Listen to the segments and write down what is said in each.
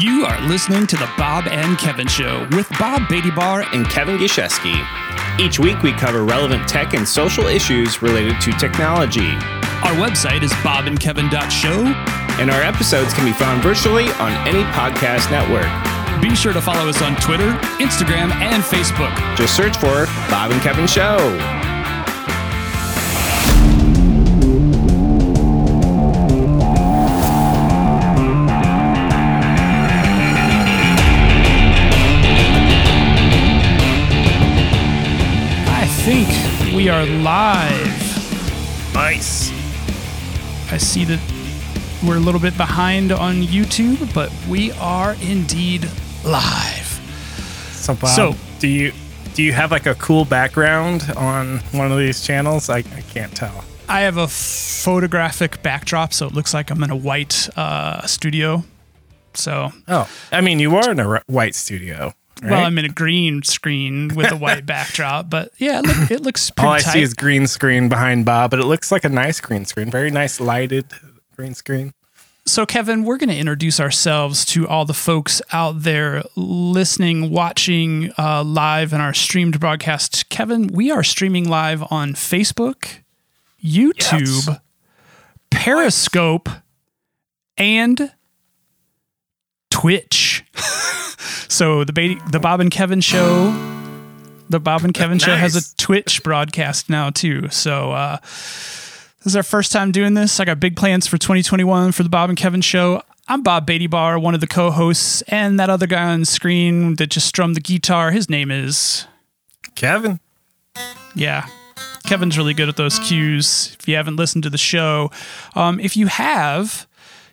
You are listening to the Bob and Kevin Show with Bob Beatty Bar and Kevin Gishesky. Each week we cover relevant tech and social issues related to technology. Our website is bobandkevin.show. And our episodes can be found virtually on any podcast network. Be sure to follow us on Twitter, Instagram, and Facebook. Just search for Bob and Kevin Show. Are live. Nice. I see that we're a little bit behind on YouTube, but we are indeed live. So, Bob, So- do you do you have like a cool background on one of these channels? I, I can't tell. I have a photographic backdrop, so it looks like I'm in a white uh, studio. So, Oh, I mean, you are in a white studio. Right? well, I'm in a green screen with a white backdrop, but yeah, it, look, it looks pretty All I tight. see is green screen behind Bob, but it looks like a nice green screen. Very nice lighted green screen. So, Kevin, we're going to introduce ourselves to all the folks out there listening, watching uh, live in our streamed broadcast. Kevin, we are streaming live on Facebook, YouTube, Yes. Periscope, and Twitch. So the ba- the Bob and Kevin show, the Bob and Kevin show has a Twitch broadcast now too. So uh, this is our first time doing this. I got big plans for 2021 for the Bob and Kevin show. I'm Bob Beatty Bar, one of the co-hosts, and that other guy on screen that just strummed the guitar. His name is Kevin. yeah. Kevin's really good at those cues. If you haven't listened to the show, um, if you have,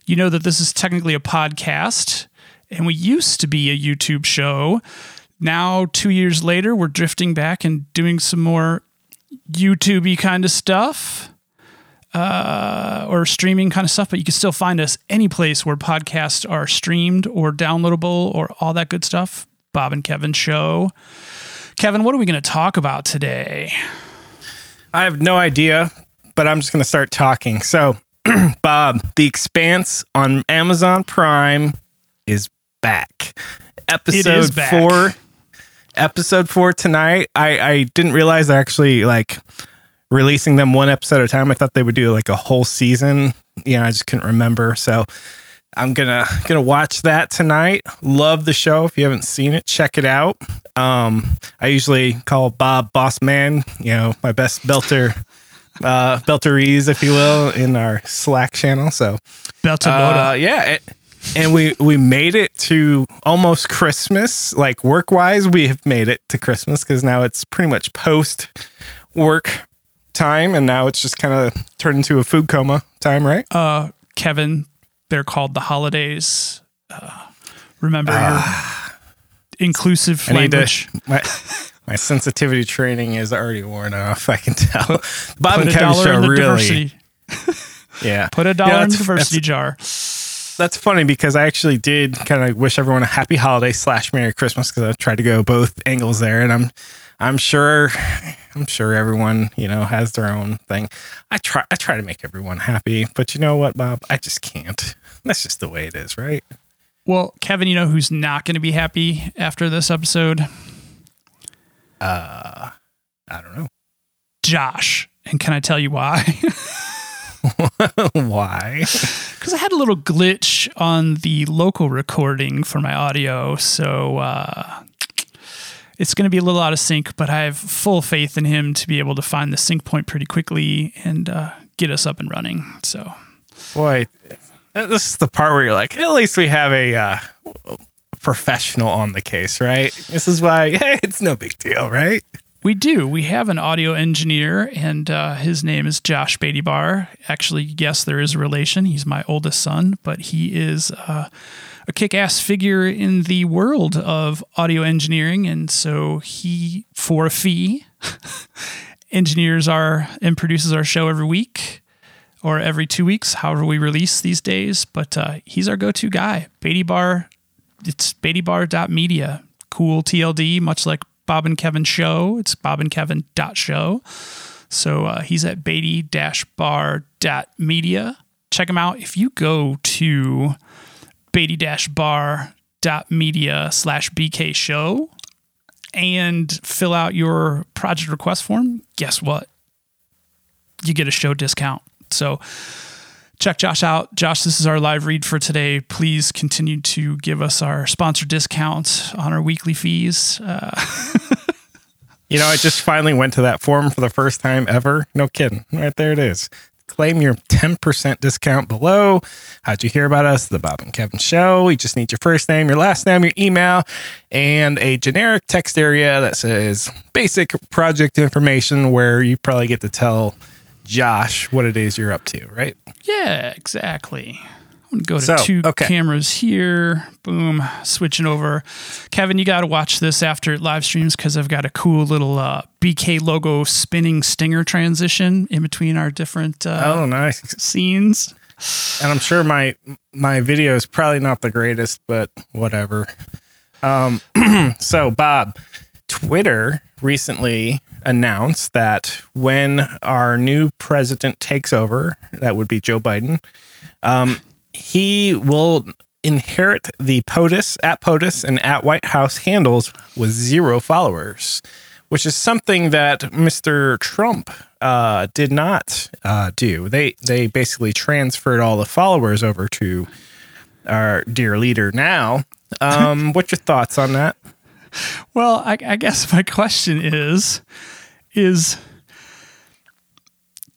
you know that this is technically a podcast, and we used to be a YouTube show. Now, two years later, we're drifting back and doing some more YouTubey kind of stuff. Uh, or streaming kind of stuff, but you can still find us any place where podcasts are streamed or downloadable or all that good stuff. Bob and Kevin Show. Kevin, what are we going to talk about today? I have no idea, but I'm just going to start talking. So, Bob, The Expanse on Amazon Prime is back. Episode back. four. Episode four tonight. I, I didn't realize they're actually like releasing them one episode at a time. I thought they would do like a whole season. Know, I just couldn't remember. So I'm gonna gonna watch that tonight. Love the show. If you haven't seen it, check it out. Um, I usually call Bob Boss Man. You know, my best belter, uh, belteries, if you will, in our Slack channel. So Beltalowda. uh, yeah, it, and we we made it to almost Christmas. Like work wise, we have made it to Christmas because now it's pretty much post work time, and now it's just kind of turned into a food coma time, right? uh, Kevin, they're called the holidays. Uh, remember your inclusive Ah. I need language. to my my sensitivity training is already worn off. I can tell. Bob Put and a Kevin dollar show in the really, diversity. yeah. Put a dollar Yeah, in the diversity jar. That's funny because I actually did kind of wish everyone a happy holiday slash Merry Christmas because I tried to go both angles there, and I'm I'm sure I'm sure everyone you know has their own thing. I try I try to make everyone happy, but you know what, Bob? I just can't. That's just the way it is, right? Well, Kevin, you know who's not going to be happy after this episode? Uh, I don't know Josh. And can I tell you why? why. Because I had a little glitch on the local recording for my audio. So uh, it's going to be a little out of sync, but I have full faith in him to be able to find the sync point pretty quickly and uh, get us up and running. So Boy, this is the part where you're like, at least we have a uh, professional on the case, right? This is why hey, it's no big deal, right? We do. We have an audio engineer, and uh, his name is Josh Beatty Bar. Actually, yes, there is a relation. He's my oldest son, but he is uh, a kick ass figure in the world of audio engineering. And so he, for a fee, engineers our and produces our show every week or every two weeks, however we release these days. But uh, he's our go to guy. Beatty Bar, it's beattybar.media. Cool TLD, much like Bob and Kevin Show. It's bob and bobandkevin.show. So uh, he's at beatty-bar.media. Check him out. If you go to beatty-bar media slash BK show and fill out your project request form, guess what? You get a show discount. So check Josh out. Josh, this is our live read for today. Please continue to give us our sponsor discounts on our weekly fees. Uh, you know, I just finally went to that form for the first time ever. No kidding. Right there it is. Claim your 10% discount below. How'd you hear about us? The Bob and Kevin Show. You just need your first name, your last name, your email, and a generic text area that says basic project information where you probably get to tell Josh what it is you're up to, right? Yeah, exactly. I'm gonna go to So, two okay. cameras here. Boom, switching over. Kevin, you got to watch this after it live streams because I've got a cool little uh, BK logo spinning stinger transition in between our different uh, Oh, nice. scenes. and I'm sure my my video is probably not the greatest, but whatever. Um, so Bob, Twitter recently announced that when our new president takes over, that would be Joe Biden, um, he will inherit the POTUS at POTUS and at White House handles with zero followers, which is something that Mr. Trump uh, did not uh, do. They they basically transferred all the followers over to our dear leader now. Um, what's your thoughts on that? Well, I, I guess my question is, is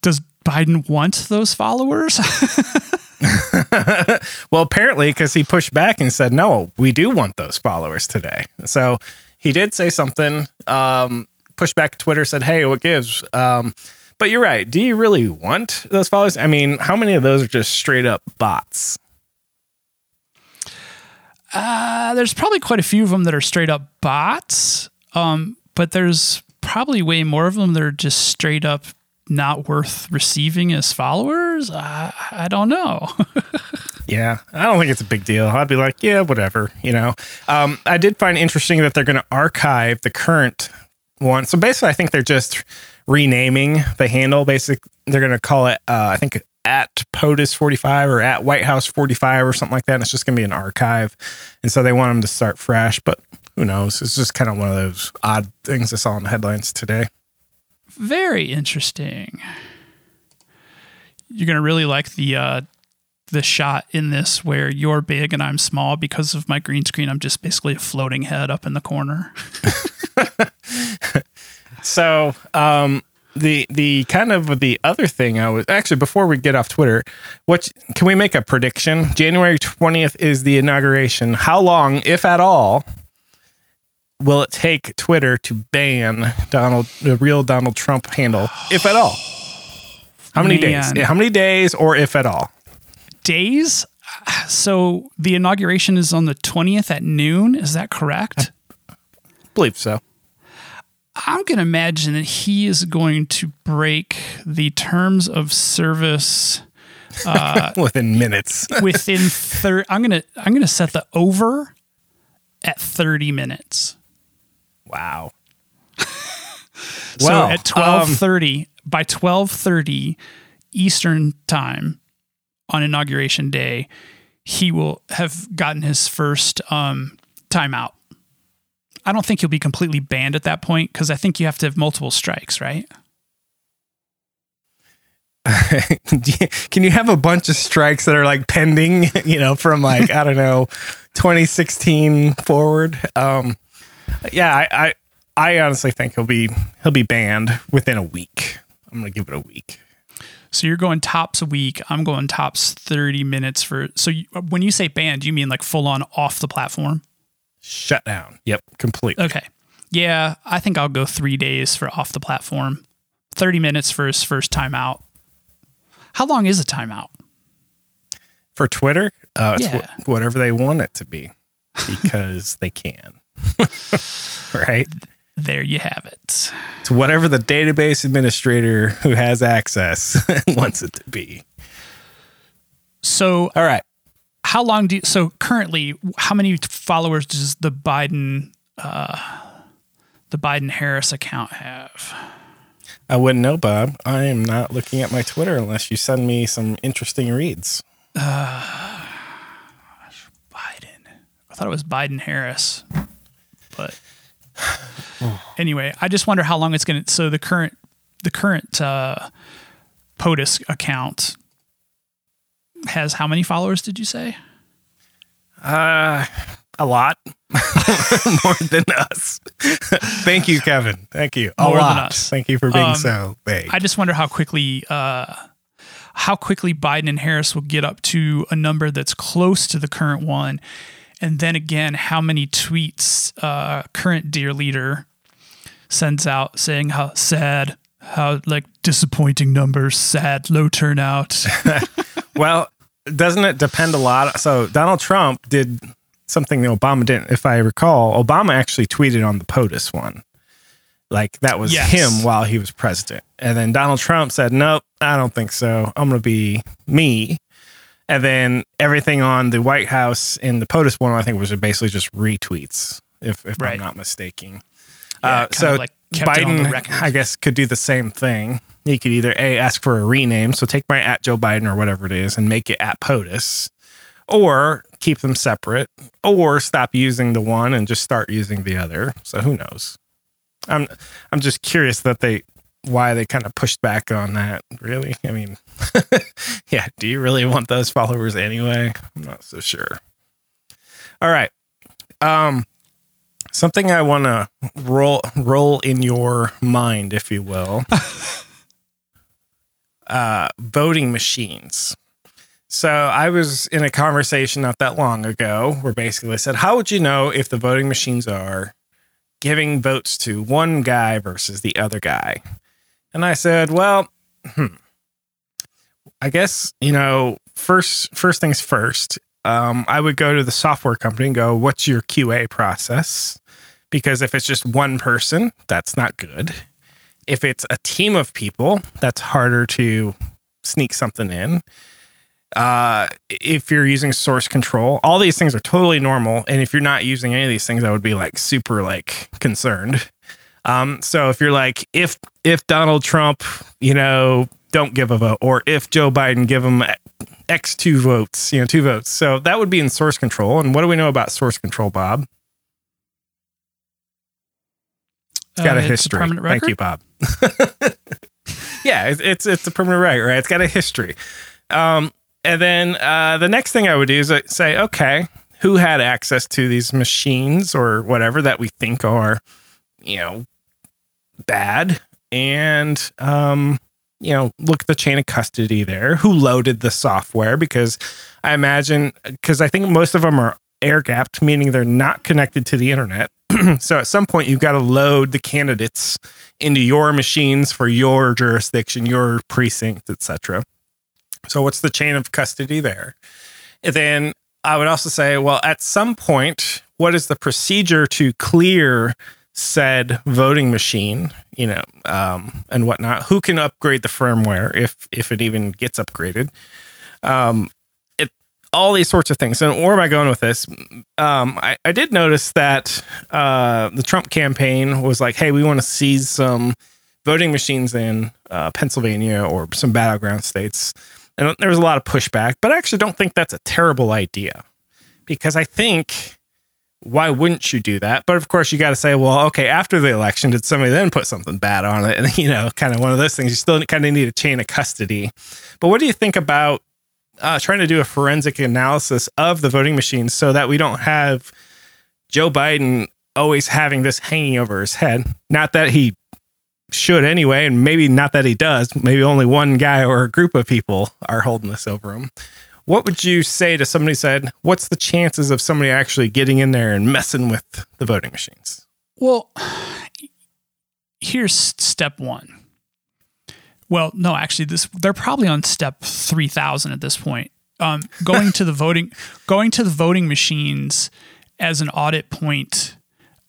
does Biden want those followers? Well, apparently, because he pushed back and said, "No, we do want those followers today." So he did say something. Um, pushed back. Twitter said, "Hey, what gives?" Um, but you're right. Do you really want those followers? I mean, how many of those are just straight up bots? Uh, there's probably quite a few of them that are straight up bots, um, but there's probably way more of them that are just straight up not worth receiving as followers. I, I don't know. Yeah, I don't think it's a big deal. I'd be like, yeah, whatever, you know. Um, I did find interesting that they're going to archive the current one. So basically, I think they're just renaming the handle. Basic, they're going to call it, uh, I think, at POTUS 45 or at White House 45 or something like that. And it's just going to be an archive. And so they want them to start fresh, but who knows? It's just kind of one of those odd things I saw in the headlines today. Very interesting. You're gonna really like the uh, the shot in this where you're big and I'm small because of my green screen. I'm just basically a floating head up in the corner. So, um, the the kind of the other thing I was actually before we get off Twitter, what can we make a prediction? January twentieth is the inauguration. How long, if at all, will it take Twitter to ban Donald the real Donald Trump handle, if at all? How many Man. days? How many days, or if at all? Days. So the inauguration is on the 20th at noon. Is that correct? I believe so. I'm going to imagine that he is going to break the terms of service Within minutes. within 30 I'm going to I'm going to set the over at 30 minutes. wow. So Well, at twelve thirty, by twelve thirty Eastern time on inauguration day, he will have gotten his first um, timeout. I don't think he'll be completely banned at that point because I think you have to have multiple strikes, right? can you have a bunch of strikes that are like pending, you know, from like, I don't know, 2016 forward? Um, yeah, I, I, I honestly think he'll be, he'll be banned within a week. I'm going to give it a week. So you're going tops a week. I'm going tops thirty minutes for. So you, when you say banned, you mean like full on off the platform? Shut down. Yep. Completely. Okay. Yeah, I think I'll go three days for off the platform. Thirty minutes for his first timeout. How long is a timeout? For Twitter, uh, it's Yeah. wh- whatever they want it to be because they can. right? There you have it. It's whatever the database administrator who has access wants it to be. So, All right. How long do you, so currently how many followers does the Biden uh the Biden Harris account have? I wouldn't know, Bob. I am not looking at my Twitter unless you send me some interesting reads. Uh, Biden I thought it was Biden Harris. But anyway, I just wonder how long it's going to. So the current the current uh, POTUS account has how many followers? Did you say? Uh, a lot more than us. Thank you, Kevin. Thank you. A More than lot. us. Thank you for being Um, so big. I just wonder how quickly uh, how quickly Biden and Harris will get up to a number that's close to the current one, and then again, how many tweets uh, current dear leader sends out saying how sad, how like disappointing numbers, sad, low turnout. Well, doesn't it depend a lot? So Donald Trump did something that Obama didn't, if I recall. Obama actually tweeted on the POTUS one. Like that was Yes. him while he was president. And then Donald Trump said, Nope, I don't think so. I'm gonna be me. And then everything on the White House in the POTUS one, I think was basically just retweets, if if Right. I'm not mistaken. Yeah, uh, so like kept it on the Biden. I guess, could do the same thing. He could either a ask for a rename, so take my at Joe Biden or whatever it is, and make it at POTUS, or keep them separate, or stop using the one and just start using the other. So who knows? I'm I'm just curious that they why they kind of pushed back on that. Really, I mean, yeah. Do you really want those followers anyway? I'm not so sure. All right. Um, something I want to roll roll in your mind, if you will. uh, voting machines. So I was in a conversation not that long ago where basically I said, "How would you know if the voting machines are giving votes to one guy versus the other guy?" And I said, "Well, hmm, I guess you know first first things first. Um, I would go to the software company and go, "What's your QA process?" Because if it's just one person, that's not good. If it's a team of people, that's harder to sneak something in. Uh, if you're using source control, all these things are totally normal. And if you're not using any of these things, I would be like super like concerned. Um, so if you're like, if if Donald Trump, you know, don't give a vote, or if Joe Biden give him X two votes, you know, two votes. So that would be in source control. And what do we know about source control, Bob? It's got Uh, a history. permanent Thank you. Bob. yeah, it's, it's it's a permanent right, right? It's got a history. Um, and then uh, the next thing I would do is I'd say, okay, who had access to these machines or whatever that we think are, you know, bad, and um, you know, look at the chain of custody there. Who loaded the software? Because I imagine, because I think most of them are air gapped, meaning they're not connected to the internet. so at some point, you've got to load the candidates into your machines for your jurisdiction, your precinct, etc. So what's the chain of custody there? And then I would also say, well, at some point, what is the procedure to clear said voting machine, you know, um, and whatnot? Who can upgrade the firmware if if it even gets upgraded? Um, all these sorts of things. And where am I going with this? Um, I, I did notice that uh, the Trump campaign was like, hey, we want to seize some voting machines in uh, Pennsylvania or some battleground states. And there was a lot of pushback, but I actually don't think that's a terrible idea because I think why wouldn't you do that? But of course, you got to say, well, okay, after the election, did somebody then put something bad on it? And, you know, kind of one of those things. You still kind of need a chain of custody. But what do you think about uh, trying to do a forensic analysis of the voting machines so that we don't have Joe Biden always having this hanging over his head? Not that he should anyway, and maybe not that he does. Maybe only one guy or a group of people are holding this over him. What would you say to somebody said, What's the chances of somebody actually getting in there and messing with the voting machines? Well, here's step one. Well, no, actually, this they're probably on step three thousand at this point. Um, going to the voting, going to the voting machines as an audit point,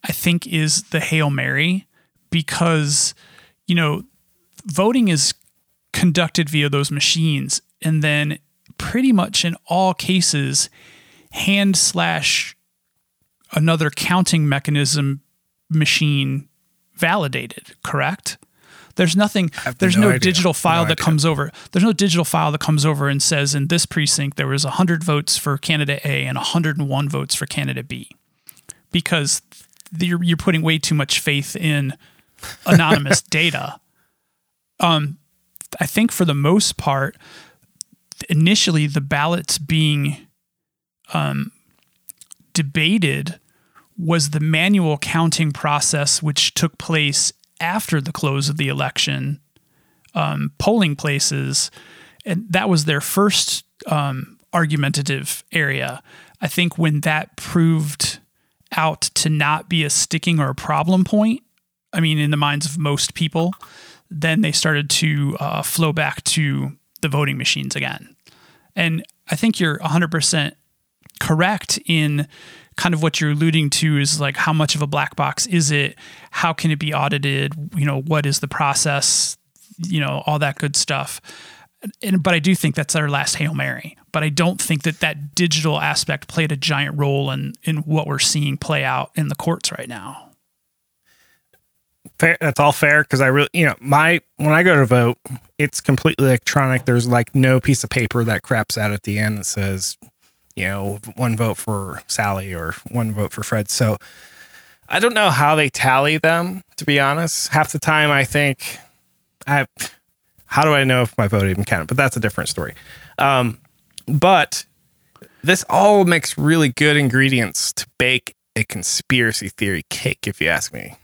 I think is the hail mary because you know voting is conducted via those machines, and then pretty much in all cases, hand slash another counting mechanism machine validated, correct? There's nothing. There's no no, digital file No that idea. comes over. There's no digital file that comes over and says in this precinct there was 100 votes for candidate A and 101 votes for candidate B, because you're you're putting way too much faith in anonymous data. Um, I think for the most part, initially the ballots being um, debated was the manual counting process, which took place after the close of the election, um, polling places, and that was their first um, argumentative area. I think when that proved out to not be a sticking or a problem point, I mean, in the minds of most people, then they started to uh, flow back to the voting machines again. And I think you're 100% correct in kind of what you're alluding to is like how much of a black box is it? How can it be audited? You know, what is the process? You know, all that good stuff. And but I do think that's our last hail mary. But I don't think that that digital aspect played a giant role in in what we're seeing play out in the courts right now. fair, that's all fair because I really, you know, my when I go to vote, it's completely electronic. There's like no piece of paper that craps out at the end that says, you know, one vote for Sally or one vote for Fred. So I don't know how they tally them. To be honest, half the time I think, I, how do I know if my vote even counted? But that's a different story. Um, but this all makes really good ingredients to bake a conspiracy theory cake, if you ask me.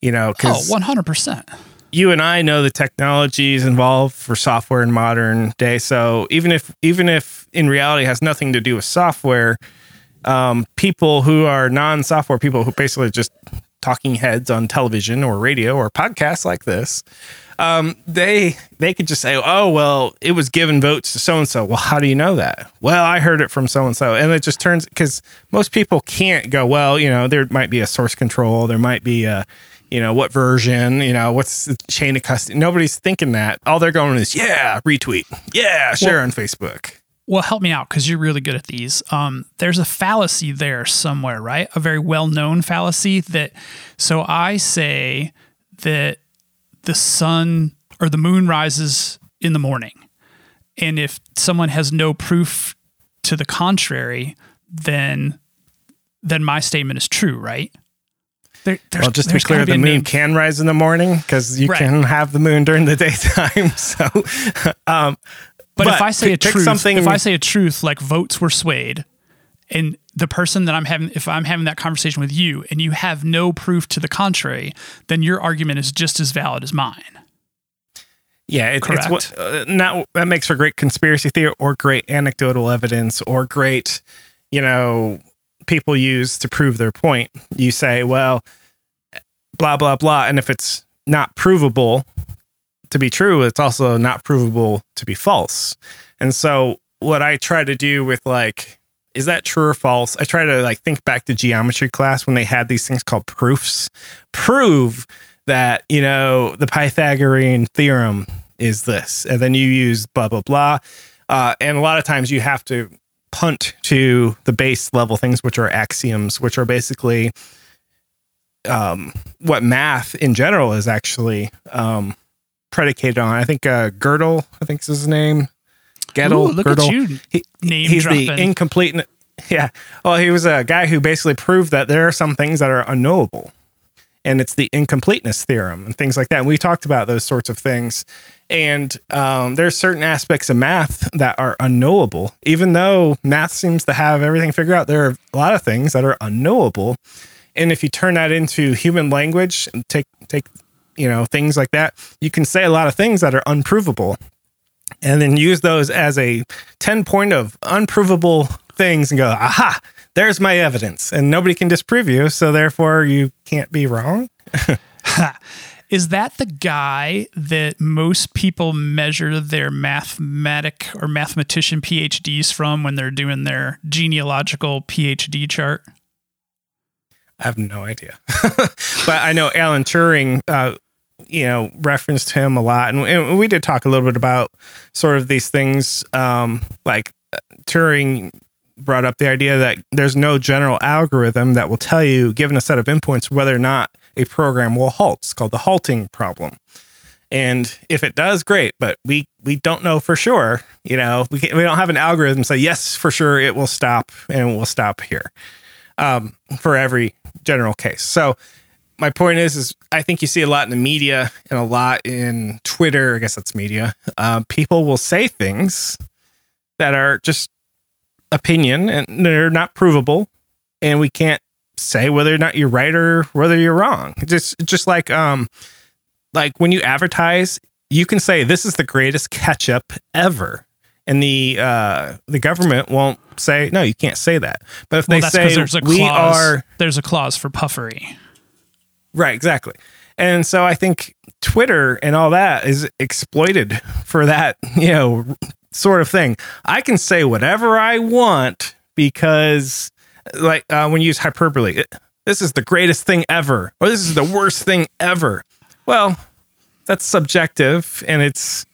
You know, Oh, because 100%. You and I know the technologies involved for software in modern day. So even if even if in reality it has nothing to do with software, um, people who are non-software people who basically just talking heads on television or radio or podcasts like this, um, they they could just say, "Oh, well, it was given votes to so and so." Well, how do you know that? Well, I heard it from so and so, and it just turns because most people can't go. Well, you know, there might be a source control, there might be a you know what version you know what's the chain of custody nobody's thinking that all they're going is yeah retweet yeah share Well- on facebook Well, help me out because you're really good at these. Um, there's a fallacy there somewhere, right? A very well known fallacy that, so I say that the sun or the moon rises in the morning. And if someone has no proof to the contrary, then then my statement is true, right? There, well just to be clear gotta the moon can rise in the morning because you Right. can have the moon during the daytime so um But, if I say a truth, something if I say a truth like votes were swayed, and the person that I'm having, if I'm having that conversation with you, and you have no proof to the contrary, then your argument is just as valid as mine. Yeah, it, it's what Correct. uh, not that makes for great conspiracy theory or great anecdotal evidence or great, you know, people use to prove their point. You say, well, blah blah blah, and if it's not provable to be true, it's also not provable to be false. And so, what I try to do with like, is that true or false? I try to like think back to geometry class when they had these things called proofs. Prove that you know the Pythagorean theorem is this, and then you use blah blah blah. Uh, and a lot of times you have to punt to the base level things, which are axioms, which are basically um, what math in general is actually um, predicated on. I think uh, Gödel, I think is his name. Gödel, Ooh, look Gödel. at you, He- name he's dropping. the incomplete. Yeah. Well, he was a guy who basically proved that there are some things that are unknowable, and it's the incompleteness theorem and things like that. And we talked about those sorts of things. And um, there's certain aspects of math that are unknowable, even though math seems to have everything figured out. There are a lot of things that are unknowable, and if you turn that into human language and take take you know things like that, you can say a lot of things that are unprovable and then use those as a 10 point of unprovable things and go, aha, there's my evidence. And nobody can disprove you. So therefore, you can't be wrong. Is that the guy that most people measure their mathematic or mathematician PhDs from when they're doing their genealogical PhD chart? I have no idea. but I know Alan Turing, uh, you know, referenced him a lot. And, and we did talk a little bit about sort of these things. Um, like uh, Turing brought up the idea that there's no general algorithm that will tell you, given a set of inputs, whether or not a program will halt. It's called the halting problem. And if it does, great. But we we don't know for sure. You know, we we don't have an algorithm say yes for sure it will stop and it will stop here um, for every general case. So my point is, is I think you see a lot in the media and a lot in Twitter. I guess that's media. Uh, people will say things that are just opinion and they're not provable, and we can't say whether or not you're right or whether you're wrong. Just just like um like when you advertise, you can say this is the greatest ketchup ever. And the uh the government won't say no, you can't say that. But if Well, they say there's a we clause. are there's a clause for puffery. Right, exactly. And so I think Twitter and all that is exploited for that, you know, sort of thing. I can say whatever I want because, like, uh, when you use hyperbole, it, this is the greatest thing ever, or this is the worst thing ever. Well, that's subjective and it's,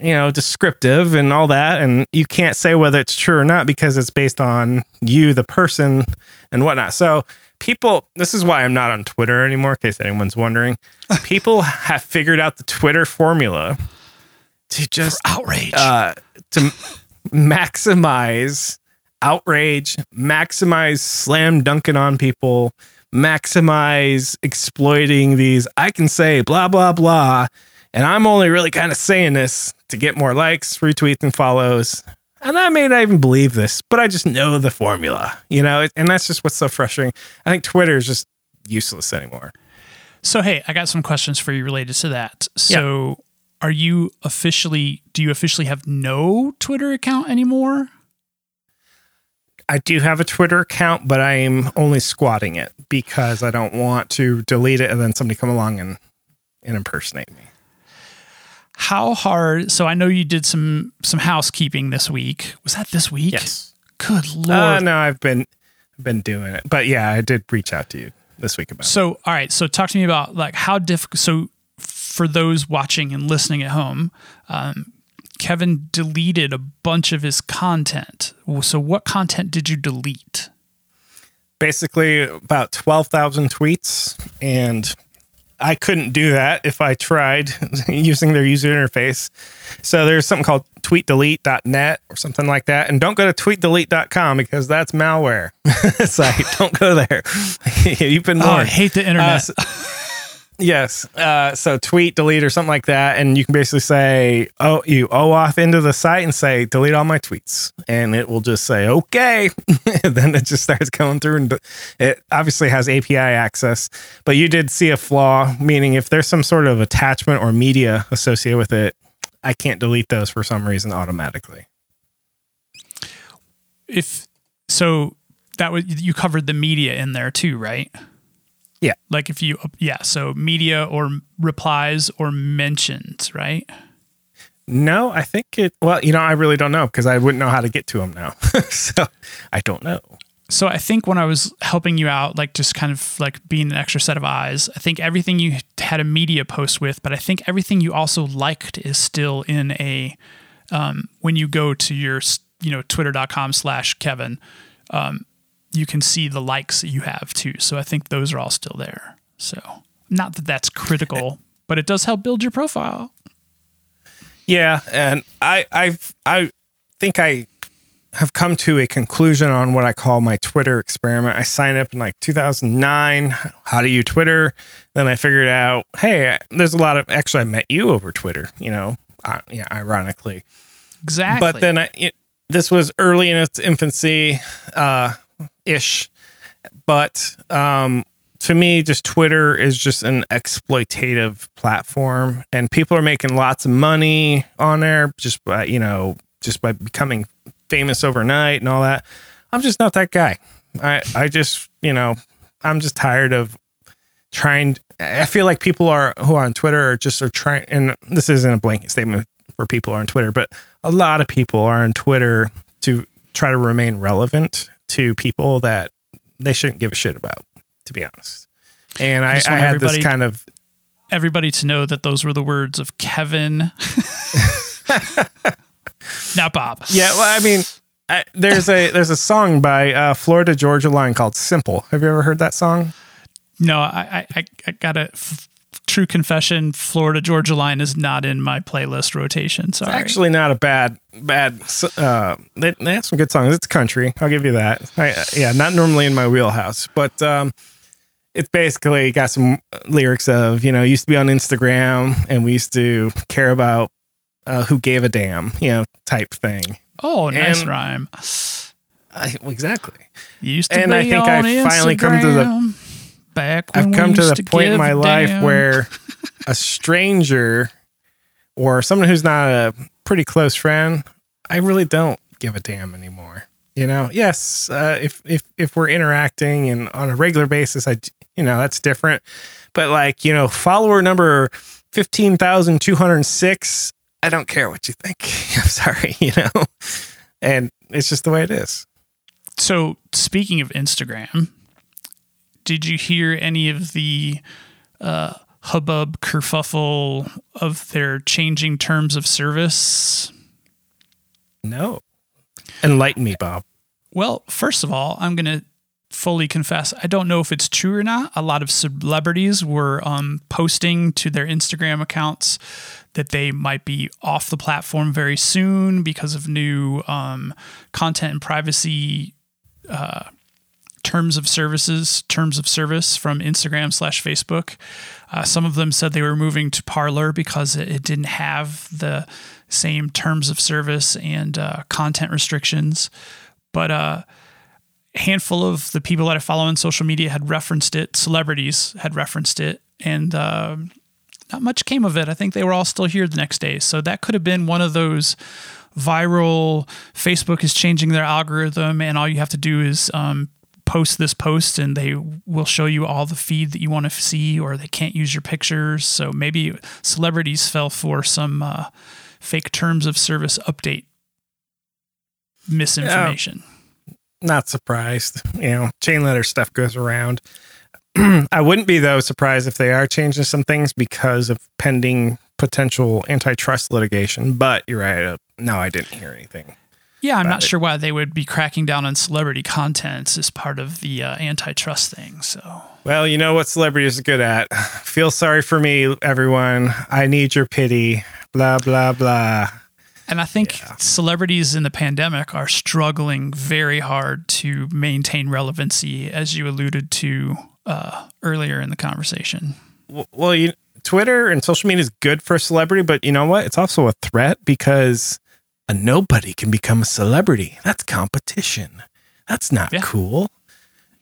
you know, descriptive and all that. And you can't say whether it's true or not because it's based on you, the person, and whatnot. So, people this is why i'm not on twitter anymore in case anyone's wondering people have figured out the twitter formula to just Outrage. uh to maximize outrage maximize slam dunking on people maximize exploiting these i can say blah blah blah and i'm only really kind of saying this to get more likes retweets and follows and I may not even believe this, but I just know the formula, you know, and that's just what's so frustrating. I think Twitter is just useless anymore. So hey, I got some questions for you related to that. So are you officially do you officially have no Twitter account anymore? I do have a Twitter account, but I'm only squatting it because I don't want to delete it and then somebody come along and, and impersonate me. How hard so I know you did some some housekeeping this week. Was that this week? Yes. Good lord. Uh, no, I've been been doing it, but yeah, I did reach out to you this week about. it. So, all right. So, talk to me about like how difficult. So, for those watching and listening at home, um, Kevin deleted a bunch of his content. So, what content did you delete? Basically, about twelve thousand tweets, and I couldn't do that if I tried using their user interface. So there's something called tweetdelete.net or something like that. And don't go to tweetdelete.com because that's malware site. Don't go there. You've been Oh, I hate the Uh, internet. so- yes. Uh, so tweet delete or something like that. And you can basically say, oh, you OAuth into the site and say, delete all my tweets. And it will just say, okay. then it just starts going through and it obviously has API access. But you did see a flaw, meaning if there's some sort of attachment or media associated with it, I can't delete those for some reason automatically. if so, that was you covered the media in there too, right? Yeah. Like if you, yeah. So media or replies or mentions, right? No, I think it, well, you know, I really don't know because I wouldn't know how to get to them now. so I don't know. So I think when I was helping you out, like just kind of like being an extra set of eyes, I think everything you had a media post with, but I think everything you also liked is still in a um, when you go to your you know twitter.com slash Kevin, um, you can see the likes that you have too. So I think those are all still there. So not that that's critical, but it does help build your profile. Yeah, and I I I think I have come to a conclusion on what I call my Twitter experiment. I signed up in like 2009. How do you Twitter? Then I figured out, hey, there's a lot of actually I met you over Twitter. You know, uh, yeah, ironically. Exactly. But then I it, this was early in its infancy, uh, ish. But um, to me, just Twitter is just an exploitative platform, and people are making lots of money on there just by you know just by becoming famous overnight and all that. I'm just not that guy. I I just you know I'm just tired of trying. I feel like people are who are on Twitter are just are trying, and this isn't a blanket statement for people are on Twitter, but a lot of people are on Twitter to try to remain relevant to people that they shouldn't give a shit about, to be honest. And I, I want had this kind of everybody to know that those were the words of Kevin. not Bob. yeah. Well, I mean, I, there's a there's a song by uh, Florida Georgia Line called "Simple." Have you ever heard that song? No, I I, I- I gotta f- true confession, Florida Georgia Line is not in my playlist rotation. Sorry. Actually, not a bad bad. Uh, they, they have some good songs. It's country. I'll give you that. I, yeah, not normally in my wheelhouse, but um, it's basically got some lyrics of you know used to be on Instagram and we used to care about uh, who gave a damn, you know, type thing. Oh, nice And- rhyme. I, exactly. You used to and I think I finally come to the- Instagram back I've come to the point in my life where a stranger or someone who's not a pretty close friend, I really don't give a damn anymore. You know, yes, uh, if if if we're interacting and on a regular basis, I you know that's different. But like you know, follower number fifteen thousand two hundred six, I don't care what you think. I'm sorry, you know, and it's just the way it is. So, speaking of Instagram, did you hear any of the uh, hubbub kerfuffle of their changing terms of service? No, enlighten me, Bob. Well, first of all, I'm going to fully confess I don't know if it's true or not. A lot of celebrities were um, posting to their Instagram accounts that they might be off the platform very soon because of new um, content and privacy uh, terms of services, terms of service from Instagram slash Facebook. Uh, some of them said they were moving to Parler because it, it didn't have the same terms of service and uh, content restrictions. But uh, a handful of the people that I follow on social media had referenced it. Celebrities had referenced it, and uh, not much came of it. I think they were all still here the next day. So that could have been one of those viral. Facebook is changing their algorithm, and all you have to do is um, post this post, and they will show you all the feed that you want to see, or they can't use your pictures. So maybe celebrities fell for some uh, fake terms of service update misinformation. not surprised. You know, chain letter stuff goes around. I wouldn't be though surprised if they are changing some things because of pending potential antitrust litigation. But you're right. Uh, no, I didn't hear anything. Yeah, I'm not it. sure why they would be cracking down on celebrity content as part of the uh, antitrust thing. So, Well, you know what celebrities are good at. Feel sorry for me, everyone. I need your pity. Blah blah blah. and I think celebrities in the pandemic are struggling very hard to maintain relevancy, as you alluded to uh, earlier in the conversation. Well, you, Twitter and social media is good for a celebrity, but you know what? It's also a threat because a nobody can become a celebrity. That's competition. That's not Yeah. cool.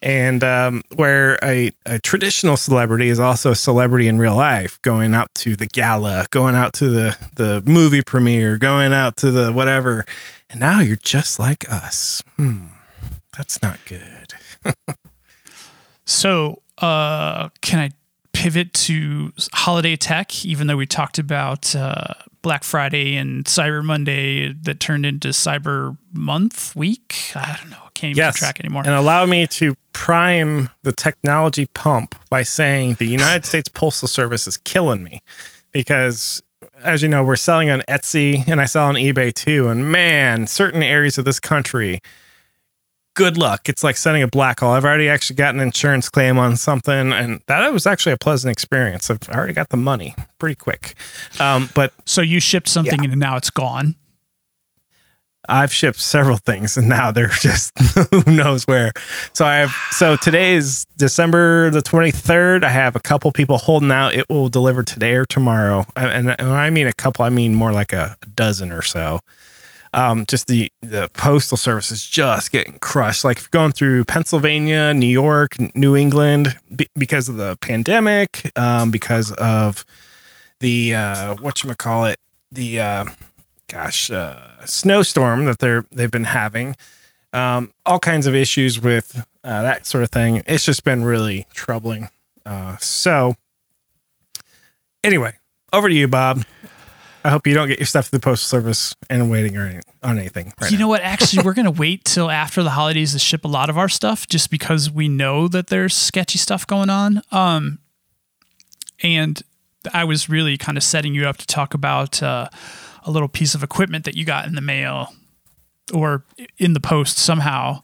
And um, where a, a traditional celebrity is also a celebrity in real life, going out to the gala, going out to the, the movie premiere, going out to the whatever. And now you're just like us. Hmm. That's not good. So, uh, can I pivot to holiday tech? Even though we talked about uh, Black Friday and Cyber Monday that turned into Cyber Month week. I don't know. Can't even yes. track anymore. And allow me to prime the technology pump by saying the United States Postal Service is killing me because, as you know, we're selling on Etsy and I sell on eBay too. And man, certain areas of this country, good luck. It's like sending a black hole. I've already actually got an insurance claim on something, and that was actually a pleasant experience. I've already got the money pretty quick. Um, but so you shipped something and now it's gone. I've shipped several things and now they're just who knows where. So I have so today is December the 23rd. I have a couple people holding out. It will deliver today or tomorrow. And, and when I mean a couple, I mean more like a dozen or so. Um, just the the postal service is just getting crushed. Like going through Pennsylvania, New York, New England, be, because of the pandemic, um, because of the uh, what you call it, the uh, gosh, uh, snowstorm that they're they've been having, um, all kinds of issues with uh, that sort of thing. It's just been really troubling. Uh, so, anyway, over to you, Bob. I hope you don't get your stuff to the postal service and waiting or any, on anything. Right you now. know what? Actually, we're going to wait till after the holidays to ship a lot of our stuff just because we know that there's sketchy stuff going on. Um, and I was really kind of setting you up to talk about uh, a little piece of equipment that you got in the mail or in the post somehow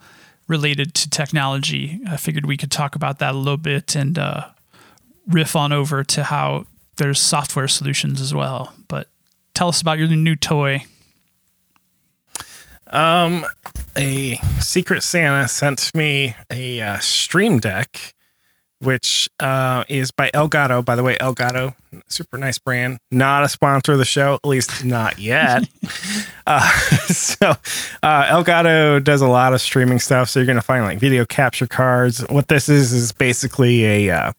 related to technology. I figured we could talk about that a little bit and uh, riff on over to how there's software solutions as well. But tell us about your new toy. Um, a Secret Santa sent me a uh, Stream Deck, which uh, is by Elgato. By the way, Elgato, super nice brand. Not a sponsor of the show, at least not yet. uh, so, uh, Elgato does a lot of streaming stuff. So you're gonna find like video capture cards. What this is is basically a uh,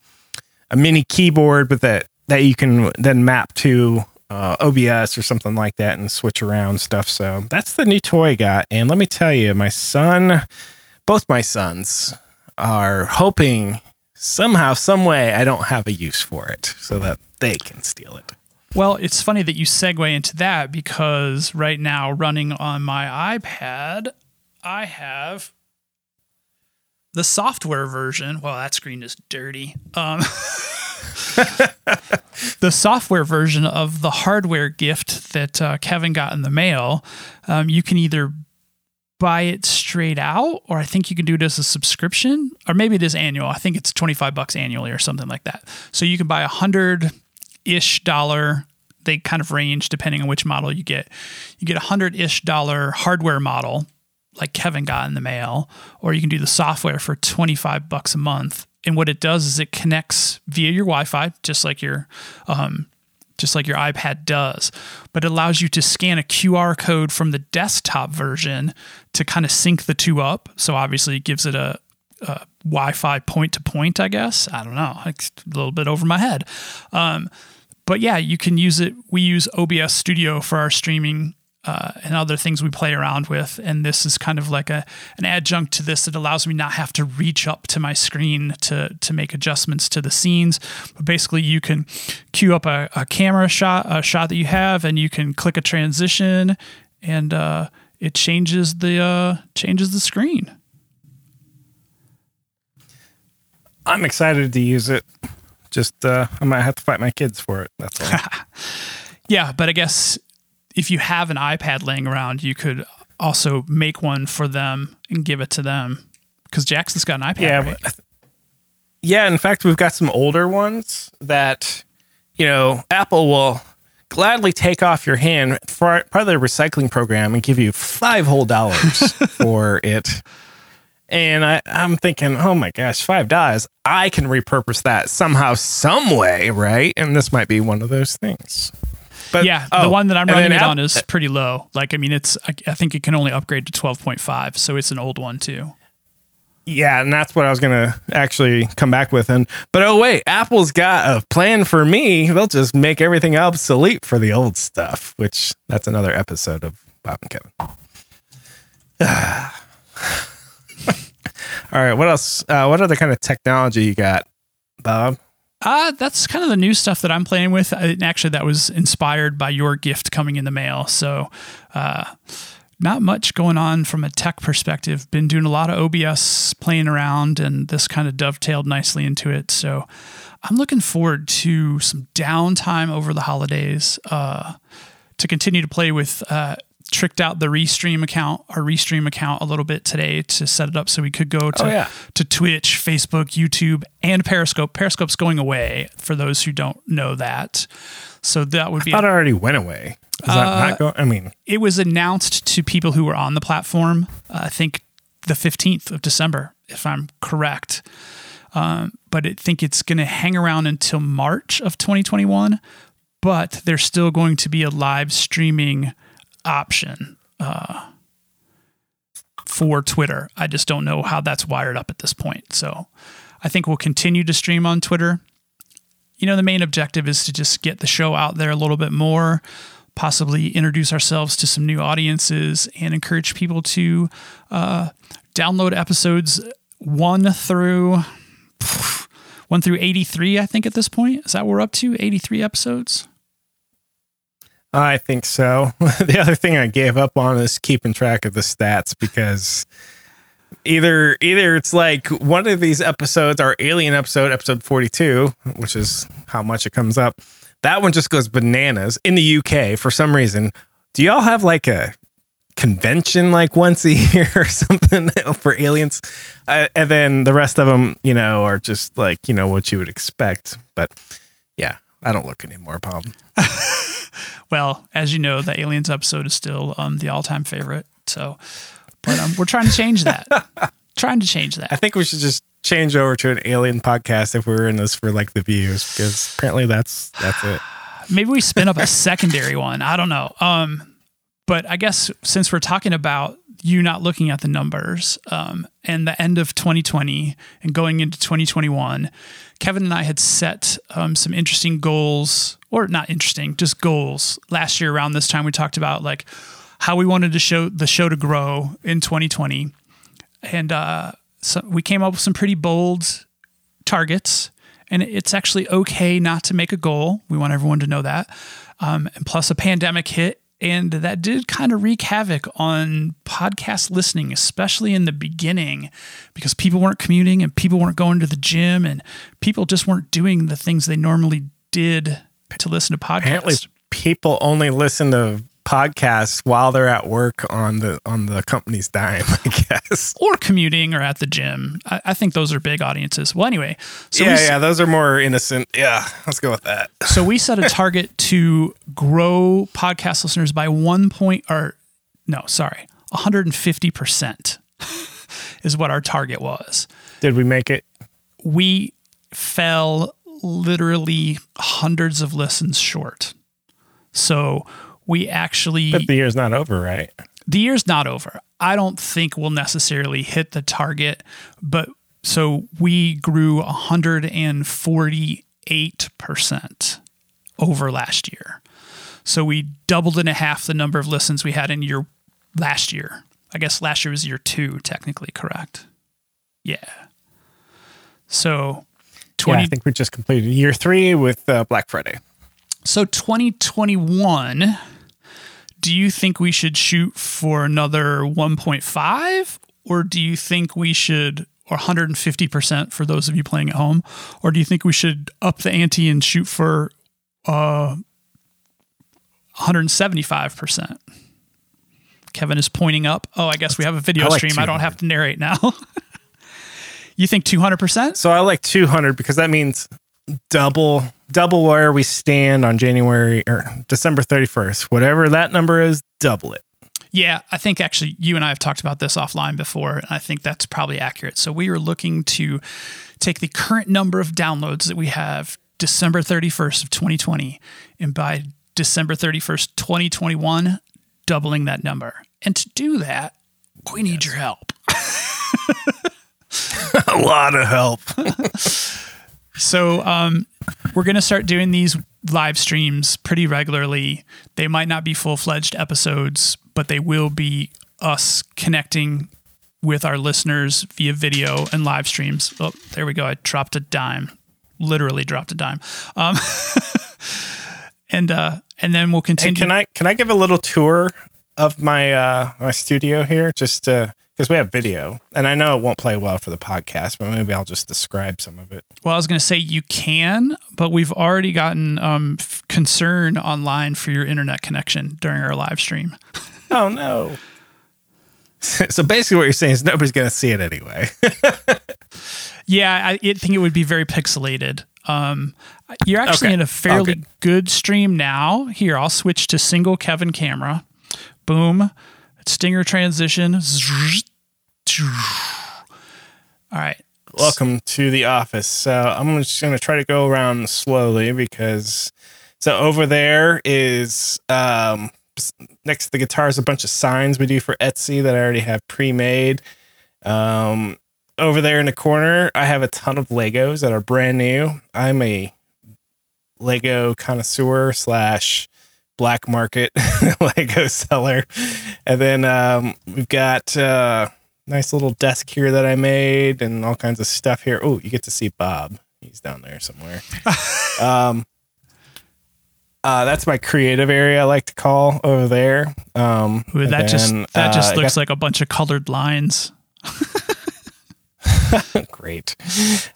a mini keyboard, but that that you can then map to uh, OBS or something like that and switch around stuff. So that's the new toy I got. And let me tell you, my son, both my sons, are hoping somehow, some way, I don't have a use for it so that they can steal it. Well, it's funny that you segue into that because right now, running on my iPad, I have the software version. Well, that screen is dirty. Um, the software version of the hardware gift that uh, Kevin got in the mail. Um, you can either buy it straight out, or I think you can do it as a subscription, or maybe it is annual. I think it's 25 bucks annually or something like that. So you can buy a hundred ish dollar. They kind of range depending on which model you get. You get a hundred ish dollar hardware model like Kevin got in the mail, or you can do the software for 25 bucks a month and what it does is it connects via your Wi-Fi, just like your um, just like your iPad does, but it allows you to scan a QR code from the desktop version to kind of sync the two up. So obviously, it gives it a, a Wi-Fi point to point. I guess I don't know, it's a little bit over my head. Um, but yeah, you can use it. We use OBS Studio for our streaming uh, and other things we play around with. And this is kind of like a an adjunct to this that allows me not have to reach up to my screen to to make adjustments to the scenes. But basically, you can queue up a, a camera shot, a shot that you have, and you can click a transition, and uh, it changes the uh, changes the screen. I'm excited to use it. Just uh, I might have to fight my kids for it. That's all. yeah, but I guess if you have an iPad laying around, you could also make one for them and give it to them because Jackson's got an iPad. Yeah, right? yeah. In fact, we've got some older ones that you know Apple will gladly take off your hand for part of the recycling program and give you five whole dollars for it. And I, I'm thinking, oh my gosh, five dollars. I can repurpose that somehow, some way, right? And this might be one of those things. But yeah, oh, the one that I'm running it on is pretty low. Like, I mean, it's I, I think it can only upgrade to 12.5, so it's an old one too. Yeah, and that's what I was gonna actually come back with. And but oh wait, Apple's got a plan for me. They'll just make everything obsolete for the old stuff, which that's another episode of Bob and Kevin. All right, what else? Uh, what other kind of technology you got, Bob? Uh, that's kind of the new stuff that I'm playing with. And actually, that was inspired by your gift coming in the mail. So, uh, not much going on from a tech perspective. Been doing a lot of OBS playing around, and this kind of dovetailed nicely into it. So, I'm looking forward to some downtime over the holidays uh, to continue to play with uh, tricked out the restream account our restream account a little bit today to set it up so we could go to, oh, yeah. to twitch facebook youtube and periscope. Periscope's going away for those who don't know that. So that would be I thought a, it already went away. Is uh, that not going i mean it was announced to people who were on the platform uh, i think the 15th of december if i'm correct. Um, but i think it's going to hang around until march of 2021 but there's still going to be a live streaming option uh, for Twitter. I just don't know how that's wired up at this point. So I think we'll continue to stream on Twitter. You know, the main objective is to just get the show out there a little bit more, possibly introduce ourselves to some new audiences, and encourage people to uh, download episodes one through one through 83 i think at this point is that what we're up to 83 episodes I think so. the other thing I gave up on is keeping track of the stats because either either it's like one of these episodes, our alien episode, episode 42, which is how much it comes up. That one just goes bananas in the UK for some reason. Do y'all have like a convention like once a year or something for aliens? Uh, and then the rest of them, you know, are just like, you know, what you would expect. But yeah, I don't look anymore, Bob. Well, as you know, the aliens episode is still um, the all-time favorite. So, but um, we're trying to change that. trying to change that. I think we should just change over to an alien podcast if we were in this for like the views, because apparently that's that's it. Maybe we spin up a secondary one. I don't know. Um, but I guess since we're talking about you not looking at the numbers um, and the end of 2020 and going into 2021, Kevin and I had set um, some interesting goals, or not interesting, just goals. Last year around this time, we talked about like how we wanted to show the show to grow in 2020, and uh, so we came up with some pretty bold targets. And it's actually okay not to make a goal. We want everyone to know that. Um, and plus, a pandemic hit, and that did kind of wreak havoc on podcast listening, especially in the beginning, because people weren't commuting and people weren't going to the gym and people just weren't doing the things they normally did to listen to podcasts. Apparently, people only listen to podcasts while they're at work on the on the company's dime. I guess. or commuting or at the gym. I, I think those are big audiences. Well, anyway, so yeah, we, yeah, those are more innocent. Yeah, let's go with that. so we set a target to grow podcast listeners by one point or no, sorry, 150 percent is what our target was. Did we make it? We fell literally hundreds of listens short. So we actually But the year's not over, right? the year's not over. I don't think we'll necessarily hit the target, but so we grew 148% over last year. So we doubled and a half the number of listens we had in year last year. I guess last year was year two, technically correct. Yeah. So Yeah, 20, I think we just completed year three with uh, Black Friday. So 2021, do you think we should shoot for another 1.5 or do you think we should or 150% for those of you playing at home or do you think we should up the ante and shoot for uh 175%? Kevin is pointing up. Oh, I guess we have a video I like stream. I don't have to narrate now. you think 200%? So I like 200 because that means double double where we stand on January or December 31st. Whatever that number is, double it. Yeah, I think actually you and I have talked about this offline before, and I think that's probably accurate. So we are looking to take the current number of downloads that we have December 31st of 2020, and by December 31st, 2021, doubling that number. And to do that, we need your help. A lot of help. So um, we're going to start doing these live streams pretty regularly. They might not be full fledged episodes, but they will be us connecting with our listeners via video and live streams. Oh, there we go. I dropped a dime. Literally dropped a dime. Um, and uh, and then we'll Hey, continue. can I can I give a little tour of my uh my studio here just because we have video and I know it won't play well for the podcast, but maybe I'll just describe some of it. well, I was going to say you can, but we've already gotten um, f- concern online for your internet connection during our live stream. Oh no. So basically, what you're saying is nobody's going to see it anyway. Yeah, I I think it would be very pixelated. Um, you're actually Okay. in a fairly good. good stream now. Here, I'll switch to single Kevin camera. Boom, stinger transition. All right. Welcome to the office. So I'm just going to try to go around slowly because so over there is um next to the guitar is a bunch of signs we do for Etsy that I already have pre-made. Um over there in the corner, I have a ton of Legos that are brand new. I'm a Lego connoisseur slash black market Lego seller. And then um, we've got uh, nice little desk here that I made and all kinds of stuff here. Oh, you get to see Bob. He's down there somewhere. um, uh, that's my creative area. I like to call over there. Um, Ooh, that just that just uh, looks got- like a bunch of colored lines. great.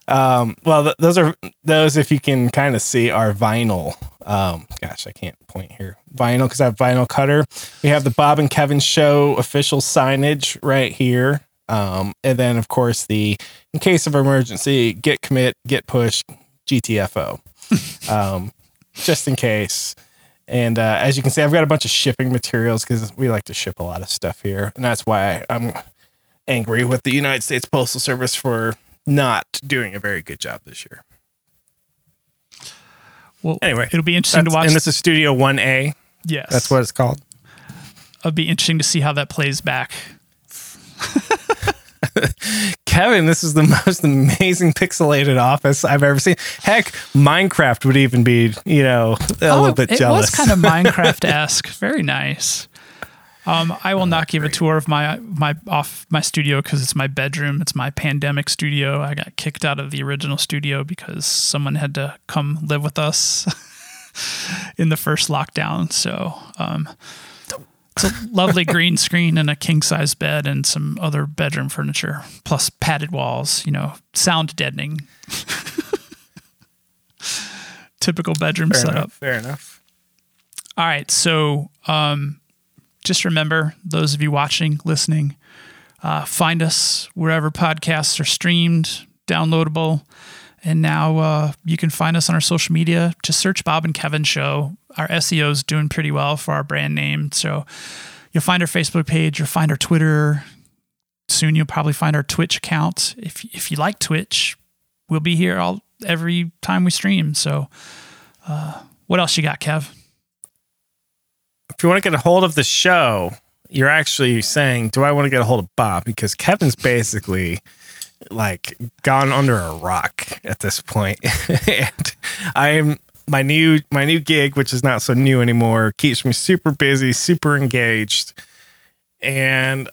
Um, well, th- those are those. If you can kind of see, are vinyl. Um, gosh, I can't point here. Vinyl because I have vinyl cutter. We have the Bob and Kevin Show official signage right here. Um, and then of course the in case of emergency, git commit, git push, GTFO. um, just in case. And uh, as you can see, I've got a bunch of shipping materials because we like to ship a lot of stuff here, and that's why I'm angry with the United States Postal Service for not doing a very good job this year. Well, Anyway, it'll be interesting to watch. And this is Studio One A. yes, That's what it's called. it'll be interesting to see how that plays back. Kevin, this is the most amazing pixelated office I've ever seen. Heck, Minecraft would even be, you know, a little oh, bit Oh, it jealous. was kind of Minecraft esque. Very nice. Um, I will not give a tour of my my off my studio because it's my bedroom. It's my pandemic studio. I got kicked out of the original studio because someone had to come live with us in the first lockdown. So um, it's a lovely green screen and a king size bed and some other bedroom furniture, plus padded walls. You know, sound deadening. Typical bedroom fair setup. enough. Fair enough. All right. So um, just remember, those of you watching, listening, uh, find us wherever podcasts are streamed, downloadable. And now uh, you can find us on our social media. Just search Bob and Kevin Show. Our SEO is doing pretty well for our brand name. So you'll find our Facebook page, you'll find our Twitter. Soon you'll probably find our Twitch account. If, if you like Twitch, we'll be here all every time we stream. So uh, what else you got, Kev? If you want to get a hold of the show, you're actually saying, "Do I want to get a hold of Bob?" Because Kevin's basically like gone under a rock at this point, and I am my new my new gig, which is not so new anymore, keeps me super busy, super engaged, and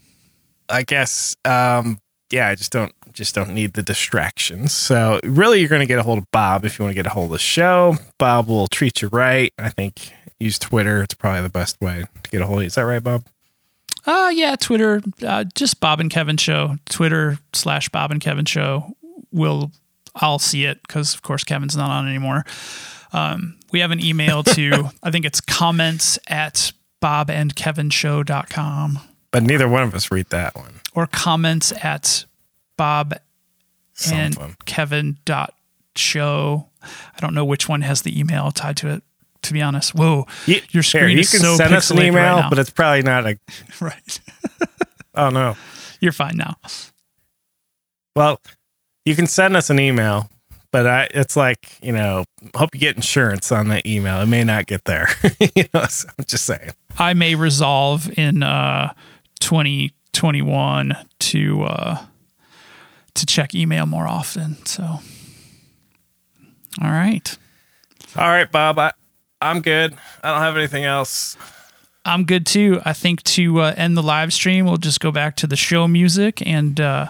I guess um, yeah, I just don't just don't need the distractions. So really, you're going to get a hold of Bob if you want to get a hold of the show. Bob will treat you right. I think use Twitter. It's probably the best way to get a hold of you. Is that right, Bob? Uh yeah, Twitter, uh, just Bob and Kevin Show. Twitter slash Bob and Kevin Show. Will I'll see it because of course Kevin's not on anymore. Um, we have an email to I think it's comments at bobandkevinshow.com But neither one of us read that one. or comments at bob Some and. Kevin dot show. I don't know which one has the email tied to it. To be honest, whoa, You, your screen here, you is can so send us an email, right but it's probably not a. right. Oh no. You're fine now. Well, you can send us an email, but I, it's like you know, hope you get insurance on that email. It may not get there. you know, so I'm just saying. I may resolve in uh 2021 to uh to check email more often. So all right. All right, Bob. I, I'm good. I don't have anything else. I'm good too. I think to uh, end the live stream, we'll just go back to the show music and uh,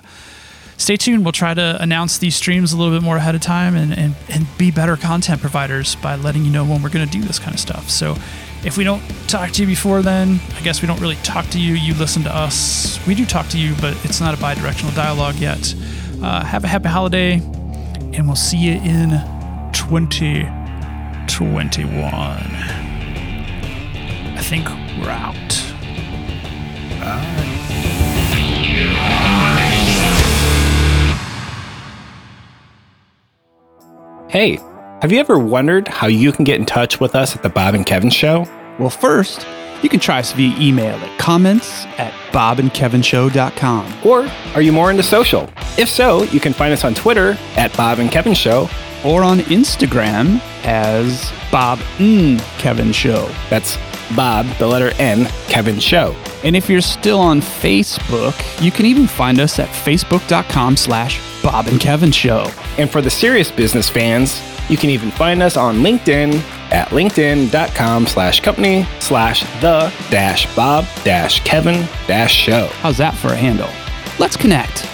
stay tuned. We'll try to announce these streams a little bit more ahead of time and, and, and be better content providers by letting you know when we're going to do this kind of stuff. So if we don't talk to you before then, I guess we don't really talk to you. You listen to us. We do talk to you, but it's not a bi directional dialogue yet. Uh, have a happy holiday, and we'll see you in 2021. I think we're out. Hey, have you ever wondered how you can get in touch with us at the Bob and Kevin Show? Well, first, you can try us via email at comments at bobandkevinshow.com. Or are you more into social? If so, you can find us on Twitter at Bob and Kevin Show. Or on Instagram as Bob N. Kevin Show. That's Bob, the letter N, Kevin Show. And if you're still on Facebook, you can even find us at facebook.com slash Bob and Kevin Show. And for the serious business fans, you can even find us on LinkedIn at linkedin.com slash company slash the dash Bob dash Kevin dash show. How's that for a handle? Let's connect.